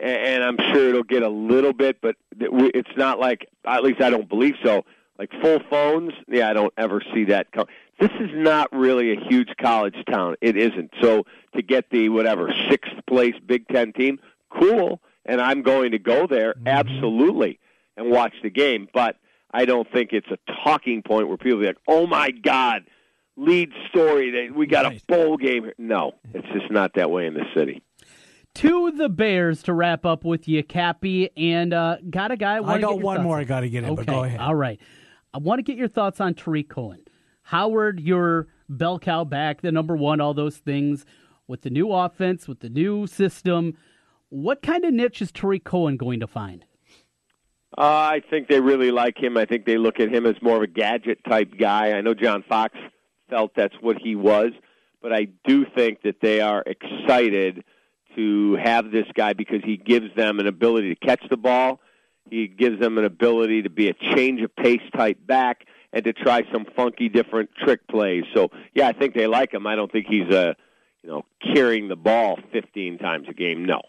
and I'm sure it'll get a little bit, but it's not like, at least I don't believe so. Like full phones, yeah, I don't ever see that. Co- this is not really a huge college town. It isn't. So to get the whatever sixth place Big Ten team, cool, and I'm going to go there absolutely and watch the game. But I don't think it's a talking point where people be like, "Oh my God." lead story that we got a bowl game. here." No, it's just not that way in the city. to the Bears to wrap up with you, Cappy, and uh, got a guy. I wanna got one thoughts more. I gotta get in, but Okay, go ahead. All right, I want to get your thoughts on Tarik Cohen, Howard, your bell cow back, the number one, all those things with the new offense, with the new system. What kind of niche is Tarik Cohen going to find? Uh, I think they really like him. I think they look at him as more of a gadget type guy. I know John Fox felt that's what he was, but I do think that they are excited to have this guy because he gives them an ability to catch the ball. He gives them an ability to be a change of pace type back and to try some funky different trick plays. So yeah, I think they like him. I don't think he's a you know carrying the ball 15 times a game. No.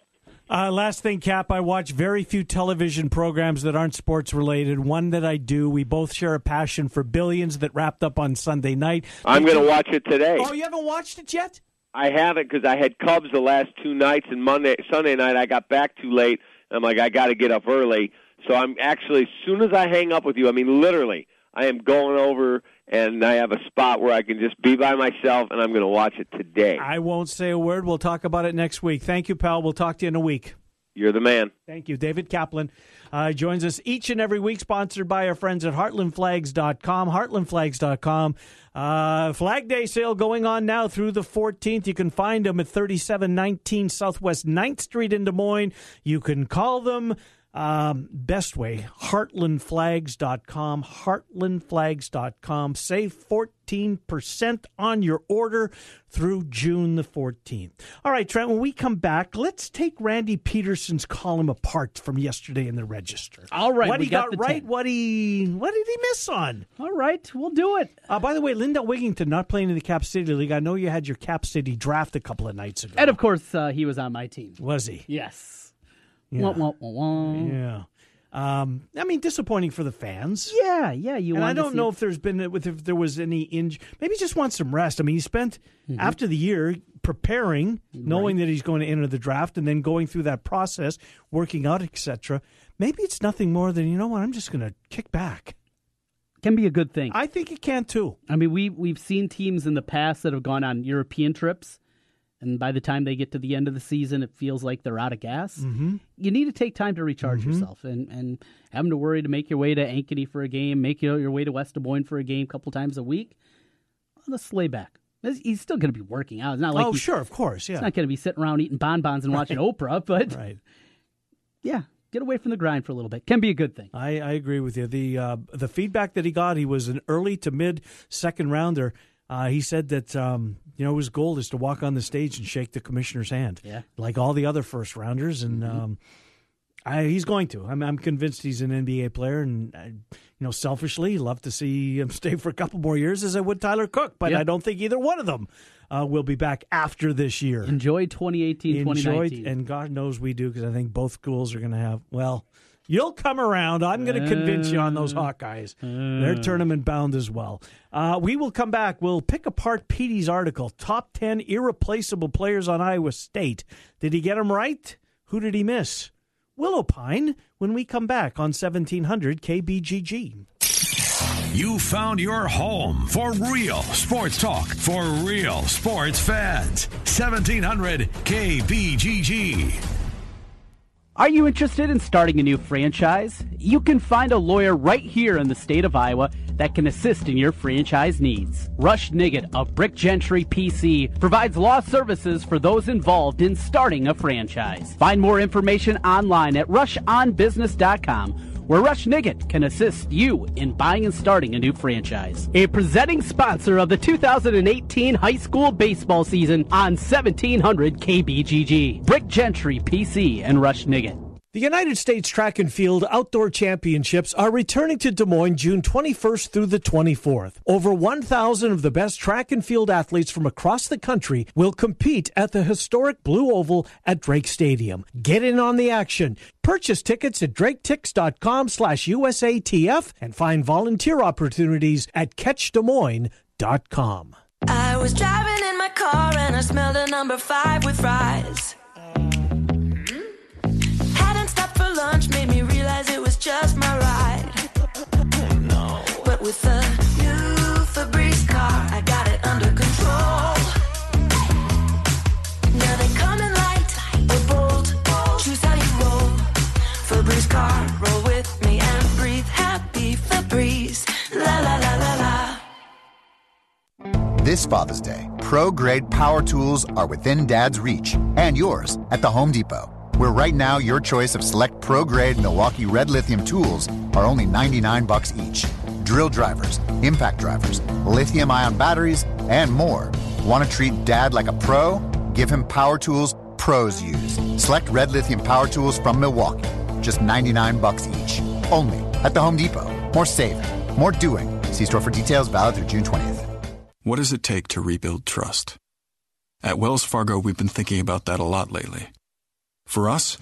Uh, last thing, Cap, I watch very few television programs that aren't sports related. One that I do, we both share a passion for Billions that wrapped up on Sunday night. I'm going to watch it today. Oh, you haven't watched it yet? I haven't because I had Cubs the last two nights, and Monday, Sunday night I got back too late. I'm like, I got to get up early. So I'm actually, as soon as I hang up with you, I mean, literally, I am going over and I have a spot where I can just be by myself, and I'm going to watch it today. I won't say a word. We'll talk about it next week. Thank you, pal. We'll talk to you in a week. You're the man. Thank you. David Kaplan uh, joins us each and every week, sponsored by our friends at heartlandflags.com. Heartlandflags.com. Uh, Flag Day sale going on now through the 14th. You can find them at 3719 Southwest 9th Street in Des Moines. You can call them. Um, best way, heartlandflags.com, heartlandflags.com. Save 14% on your order through June the 14th. All right, Trent, when we come back, let's take Randy Peterson's column apart from yesterday in the Register. All right, What we he got got, right, 10. what he what did he miss on? All right, we'll do it. Uh, by the way, Lindell Wigginton not playing in the Cap City League. I know you had your Cap City draft a couple of nights ago. And of course, uh, he was on my team. Was he? Yes. Yeah. Wah, wah, wah. Yeah. Um, I mean, disappointing for the fans. Yeah, yeah. You and I don't know it. if there's been if there was any inj. Maybe he just wants some rest. I mean, he spent Mm-hmm. after the year preparing, knowing that he's going to enter the draft, and then going through that process, working out, etc. Maybe it's nothing more than you know what I'm just going to kick back. can be a good thing. I think it can too. I mean, we we've seen teams in the past that have gone on European trips, and by the time they get to the end of the season, it feels like they're out of gas. Mm-hmm. You need to take time to recharge Mhm. yourself, and and having to worry to make your way to Ankeny for a game, make your, your way to West Des Moines for a game, a couple times a week. Let's lay back. He's still going to be working out. It's not like oh, he's- sure, of course, yeah. He's not going to be sitting around eating bonbons and watching Oprah, but right. yeah, get away from the grind for a little bit. Can be a good thing. I, I agree with you. The uh, the feedback that he got, he was an early to mid second rounder. Uh, he said that um, you know his goal is to walk on the stage and shake the commissioner's hand, Yeah. like all the other first rounders, and um, I, he's going to. I'm, I'm convinced he's an NBA player, and I, you know, selfishly, love to see him stay for a couple more years as I would Tyler Cook, but Yeah. I don't think either one of them uh, will be back after this year. Enjoy 2018, Enjoy, 2019. and God knows we do because I think both schools are going to have. Well, you'll come around. I'm going to convince you on those Hawkeyes. They're tournament bound as well. Uh, we will come back. We'll pick apart Petey's article: top ten irreplaceable players on Iowa State. Did he get them right? Who did he miss? Willow Pine. When we come back on 1700 KBGG. You found your home for real sports talk for real sports fans. 1700 KBGG. Are you interested in starting a new franchise? You can find a lawyer right here in the state of Iowa that can assist in your franchise needs. Rush Nigut of Brick Gentry PC provides law services for those involved in starting a franchise. Find more information online at rushonbusiness.com where Rush Nigut can assist you in buying and starting a new franchise. A presenting sponsor of the 2018 high school baseball season on 1700 KBGG. Brick Gentry PC and Rush Nigut. The United States Track and Field Outdoor Championships are returning to Des Moines June 21st through the 24th. Over 1,000 of the best track and field athletes from across the country will compete at the historic Blue Oval at Drake Stadium. Get in on the action. Purchase tickets at draketix.com slash USATF and find volunteer opportunities at catchdesmoines.com. I was driving in my car and I smelled a number five with fries. Lunch, made me realize it was just my ride. But with new car, I got it under control. Now they come in light bold, choose how you roll. Car, roll with me and breathe happy. La la la la la. This Father's Day, pro grade power tools are within Dad's reach and yours at the Home Depot, where right now your choice of select pro grade Milwaukee red lithium tools are only 99 bucks each. Drill drivers, impact drivers, lithium ion batteries, and more. Want to treat Dad like a pro? Give him power tools pros use. Select red lithium power tools from Milwaukee, just 99 bucks each. Only at the Home Depot. More saving, more doing. See store for details valid through June 20th. What does it take to rebuild trust? At Wells Fargo, we've been thinking about that a lot lately. For us,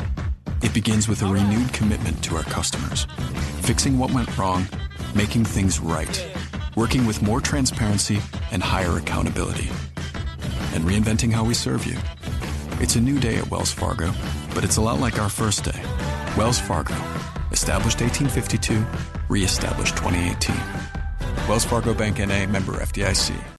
it begins with a renewed commitment to our customers, fixing what went wrong, making things right, working with more transparency and higher accountability. and reinventing how we serve you. It's a new day at Wells Fargo, but it's a lot like our first day. Wells Fargo, established 1852, reestablished 2018. Wells Fargo Bank NA member FDIC.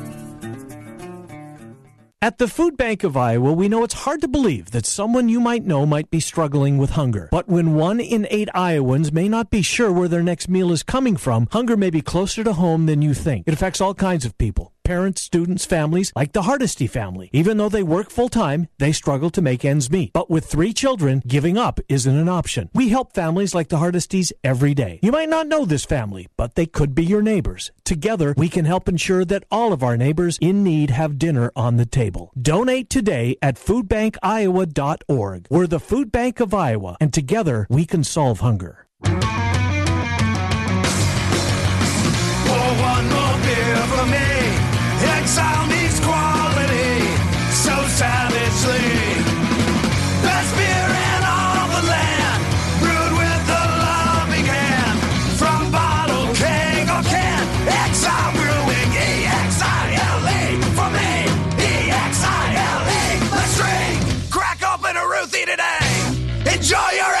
At the Food Bank of Iowa, we know it's hard to believe that someone you might know might be struggling with hunger. But when one in eight Iowans may not be sure where their next meal is coming from, hunger may be closer to home than you think. It affects all kinds of people parents, students, families, like the Hardesty family. Even though they work full time, they struggle to make ends meet. But with three children, giving up isn't an option. We help families like the Hardesties every day. You might not know this family, but they could be your neighbors. Together, we can help ensure that all of our neighbors in need have dinner on the table. Donate today at foodbankiowa.org. We're the Food Bank of Iowa, and together we can solve hunger. Pour Exile meets quality so savagely. Best beer in all the land, brewed with a loving hand. From bottle, keg, or can. Exile Brewing, E X I L E for me. E X I L E. Let's drink. Crack open a Ruthie today. Enjoy your exile.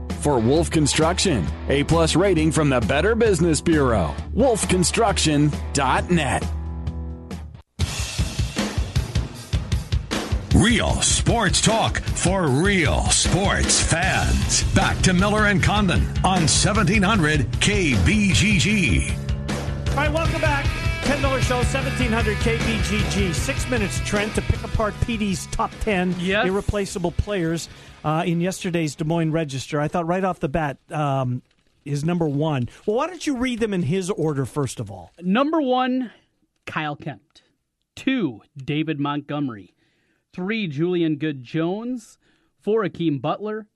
for Wolf Construction. A plus rating from the Better Business Bureau. Wolfconstruction.net. Real sports talk for real sports fans. Back to Miller and Condon on 1700 KBGG. All right, welcome back. Ken Miller Show, 1700 KBGG. Six minutes, Trent, to pick apart PD's top 10 Yes. irreplaceable players uh, in yesterday's Des Moines Register. I thought right off the bat, um, is number one. Well, why don't you read them in his order, first of all? Number one, Kyle Kemp. Two, David Montgomery. Three, Julian Good Jones. Four, Hakeem Butler.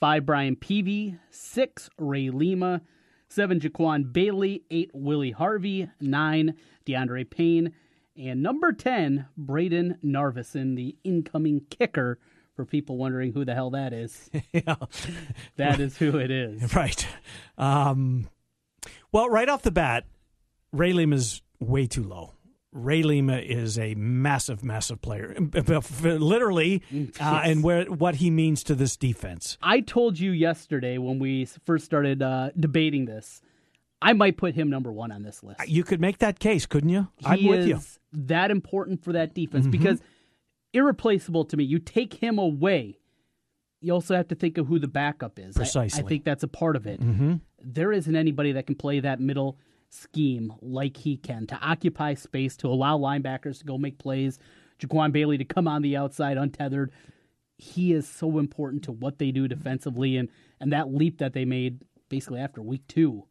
Five, Brian Peavy. Six, Ray Lima. Seven, Jaquan Bailey. Eight, Willie Harvey. Nine, DeAndre Payne. And number 10, Brayden Narveson, the incoming kicker. For people wondering who the hell that is, yeah. that is who it is. Right. Um, well, right off the bat, Ray Lima is way too low. Ray Lima is a massive, massive player, literally, uh, and where what he means to this defense. I told you yesterday when we first started uh, debating this, I might put him number one on this list. You could make that case, couldn't you? I'm with is you. That important for that defense Mhm. because irreplaceable to me. You take him away, you also have to think of who the backup is. I- Precisely. I, think that's a part of it. Mhm. There isn't anybody that can play that middle scheme like he can to occupy space, to allow linebackers to go make plays, Jaquan Bailey to come on the outside untethered. He is so important to what they do defensively and, and that leap that they made basically after week two.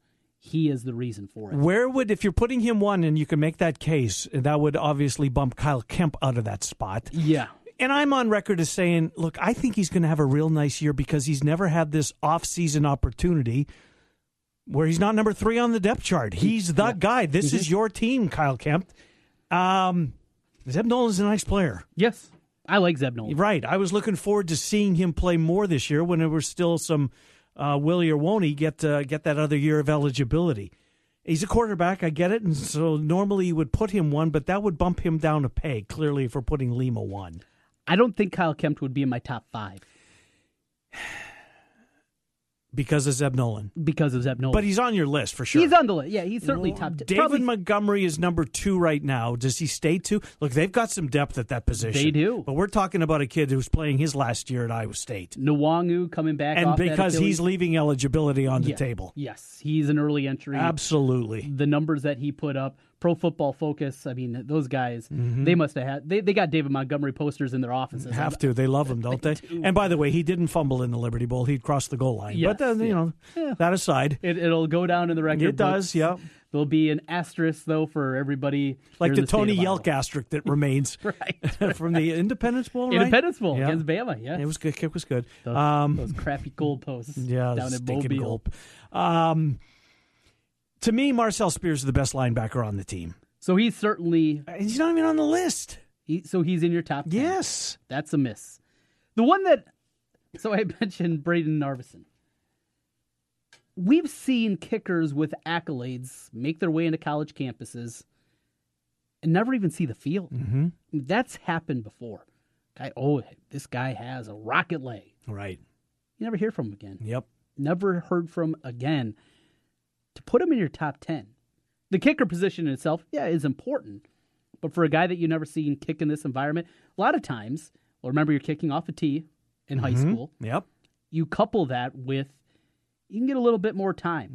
He is the reason for it. Where would, if you're putting him one and you can make that case, that would obviously bump Kyle Kemp out of that spot. Yeah. And I'm on record as saying, look, I think he's going to have a real nice year because he's never had this off-season opportunity where he's not number three on the depth chart. He's the guy. This is your team, Kyle Kemp. Um, Zeb Noland's a nice player. Yes, I like Zeb Noland. Right. I was looking forward to seeing him play more this year when there were still some uh, will he or won't he get uh, get that other year of eligibility? He's a quarterback, I get it, and so normally you would put him one, but that would bump him down a peg. Clearly, we're putting Lima one, I don't think Kyle Kemp would be in my top five because of Zeb Noland. because of Zeb Noland. But he's on your list for sure. He's on the list. Yeah, he's certainly top. David probably Montgomery is number two right now. Does he stay two? Look, they've got some depth at that position. They do. But we're talking about a kid who's playing his last year at Iowa State. Nwangwu coming back, And off that because he's leaving eligibility on the Yeah. table. Yes, he's an early entry. Absolutely. The numbers that he put up, Pro Football Focus. I mean, those guys, Mhm. they must have had. They, they got David Montgomery posters in their offices. Have to. They love him, don't they? And by the way, he didn't fumble in the Liberty Bowl. He crossed the goal line. Yes, but then, you know, Yeah. that aside, It, it'll go down in the record. It does, books. yeah. There'll be an asterisk though for everybody. like in the, Tony Yelk asterisk that remains right. from the Independence Bowl, right? Independence Bowl Yeah. against Bama. Yeah, It was good. Kick was good. Those, um, those crappy goal posts. yeah, down stinking Mobile. gulp. Um, to me, Marcel Spears is the best linebacker on the team. So he's certainly he's not even on the list. He, so he's in your top. 10. Yes, that's a miss. The one that so I mentioned Brayden Narveson. We've seen kickers with accolades make their way into college campuses and never even see the field. Mm-hmm. That's happened before. Guy, oh, this guy has a rocket leg. Right. You never hear from him again. Yep. Never heard from again. To put him in your top 10, the kicker position in itself, yeah, is important. But for a guy that you never seen kick in this environment, a lot of times, well, remember you're kicking off a tee in high Mhm. school. Yep. You couple that with, you can get a little bit more time.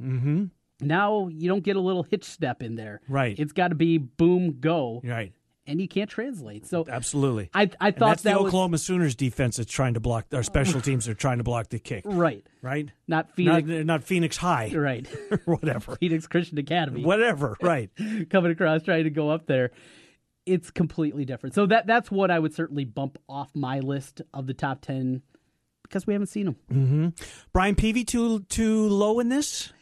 Mm-hmm. Now you don't get a little hitch step in there. Right. It's got to be boom, go. Right. And you can't translate. So Absolutely. I, I thought that's that the was Oklahoma Sooners defense that's trying to block. Our special teams are trying to block the kick. right. Right. Not Phoenix. Not, not Phoenix High. Right. whatever. Phoenix Christian Academy. Whatever. Right. coming across trying to go up there. It's completely different. So that that's what I would certainly bump off my list of the top ten because we haven't seen them. Mm-hmm. Brian Peavy too too low in this.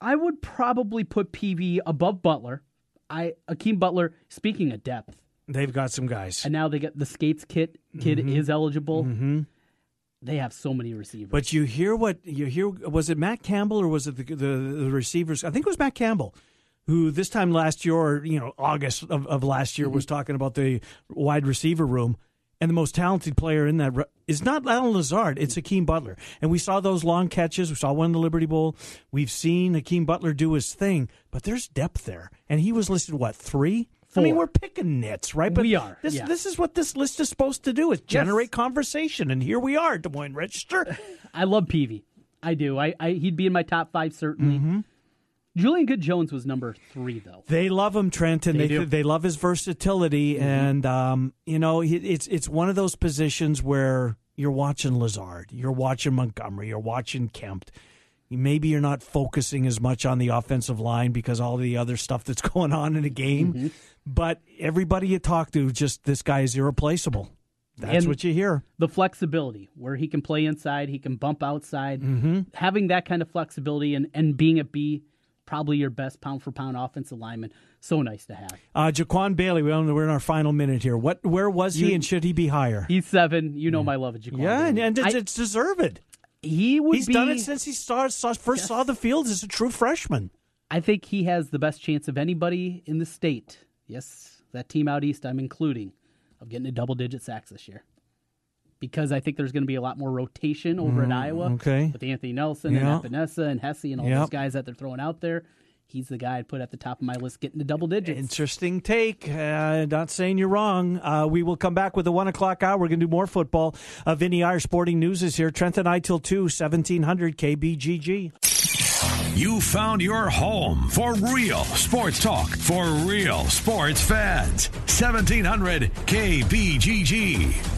I would probably put Peavy above Butler. I Hakeem Butler. Speaking of depth, They've got some guys. and now they get the skates kit. Kid Mhm. is eligible. Mm-hmm. They have so many receivers. But you hear what you hear. Was it Matt Campbell or was it the, the, the receivers? I think it was Matt Campbell, who this time last year, or you know, August of, of last year, was talking about the wide receiver room. And the most talented player in that is not Allen Lazard, it's Hakeem Butler. And we saw those long catches. We saw one in the Liberty Bowl. We've seen Hakeem Butler do his thing, but there's depth there. And he was listed, what, three? I mean, we're picking nits, right? But We are, This, yeah. this is what this list is supposed to do: is generate conversation. And here we are, Des Moines Register. I love Peavy. I do. I, I he'd be in my top five certainly. Mm-hmm. Julian Good Jones was number three though. They love him, Trent, and They they do. they, love his versatility. Mm-hmm. And um, you know, it's it's one of those positions where you're watching Lazard, you're watching Montgomery, you're watching Kemp. Maybe you're not focusing as much on the offensive line because all the other stuff that's going on in the game. Mm-hmm. But everybody you talk to, just this guy is irreplaceable. That's And what you hear. The flexibility where he can play inside, he can bump outside. Mm-hmm. Having that kind of flexibility and, and being a B, probably your best pound for pound offensive lineman. So nice to have. Uh, Jaquan Bailey, we we're in our final minute here. What, where was he, You- and should he be higher? He's seven. You know my love of Jaquan. yeah, and, Bailey. and it's, deserved. he would He's be, done it since he started, saw, first saw the field as a true freshman. I think he has the best chance of anybody in the state. Yes, that team out east, I'm including, of getting a double digit sacks this year. Because I think there's going to be a lot more rotation over in Mm, Iowa okay. with Anthony Nelson Yeah. and Epenesa and Hesse and all Yep. those guys that they're throwing out there. He's the guy I'd put at the top of my list getting to double digits. Interesting take. Uh, not saying you're wrong. Uh, we will come back with the one o'clock hour. We're going to do more football. Uh, Vinnie Iyer Sporting News is here. Trent and I till 2, 1700 KBGG. You found your home for real sports talk for real sports fans. 1700 KBGG.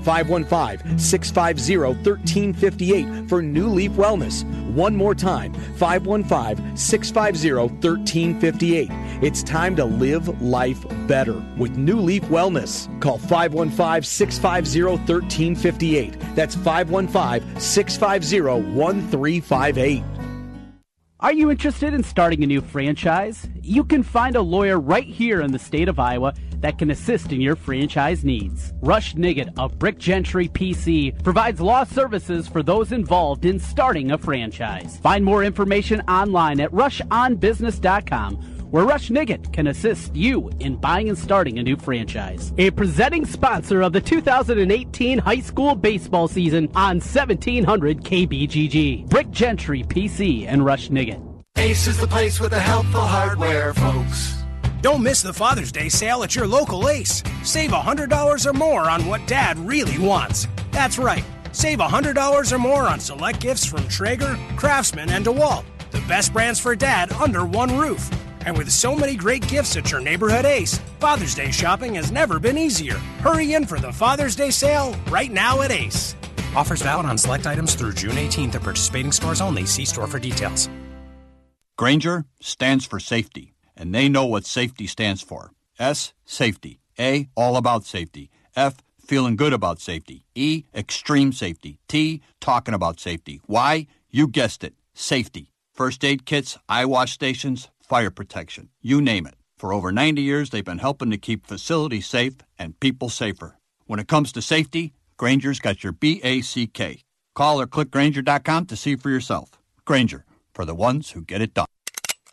515 650 1358 for New Leaf Wellness. One more time 515 650 1358. It's time to live life better with New Leaf Wellness. Call 515 650 1358. That's 515 650 1358. Are you interested in starting a new franchise? You can find a lawyer right here in the state of Iowa that can assist in your franchise needs. Rush Nigut of Brick Gentry PC provides law services for those involved in starting a franchise. Find more information online at rushonbusiness.com where Rush Nigut can assist you in buying and starting a new franchise. A presenting sponsor of the 2018 high school baseball season on 1700 KBGG. Brick Gentry PC and Rush Nigut. Ace is the place with the helpful hardware, folks. Don't miss the Father's Day sale at your local Ace. Save $100 or more on what dad really wants. That's right. Save $100 or more on select gifts from Traeger, Craftsman, and DeWalt. The best brands for dad under one roof. And with so many great gifts at your neighborhood Ace, Father's Day shopping has never been easier. Hurry in for the Father's Day sale right now at Ace. Offers valid on select items through June 18th at participating stores only. See store for details. Grainger stands for safety, and they know what safety stands for. S, safety. A, all about safety. F, feeling good about safety. E, extreme safety. T, talking about safety. Y, you guessed it, safety. First aid kits, eye wash stations, fire protection. You name it. For over 90 years, they've been helping to keep facilities safe and people safer. When it comes to safety, Grainger's got your B A C K. Call or click Grainger.com to see for yourself. Grainger, for the ones who get it done.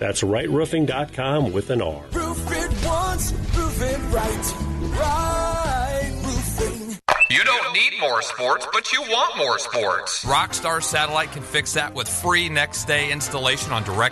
That's rightroofing.com with an R. Roof it once, roof it right. Right roofing. You don't need more sports, but you want more sports. Rockstar Satellite can fix that with free next day installation on direct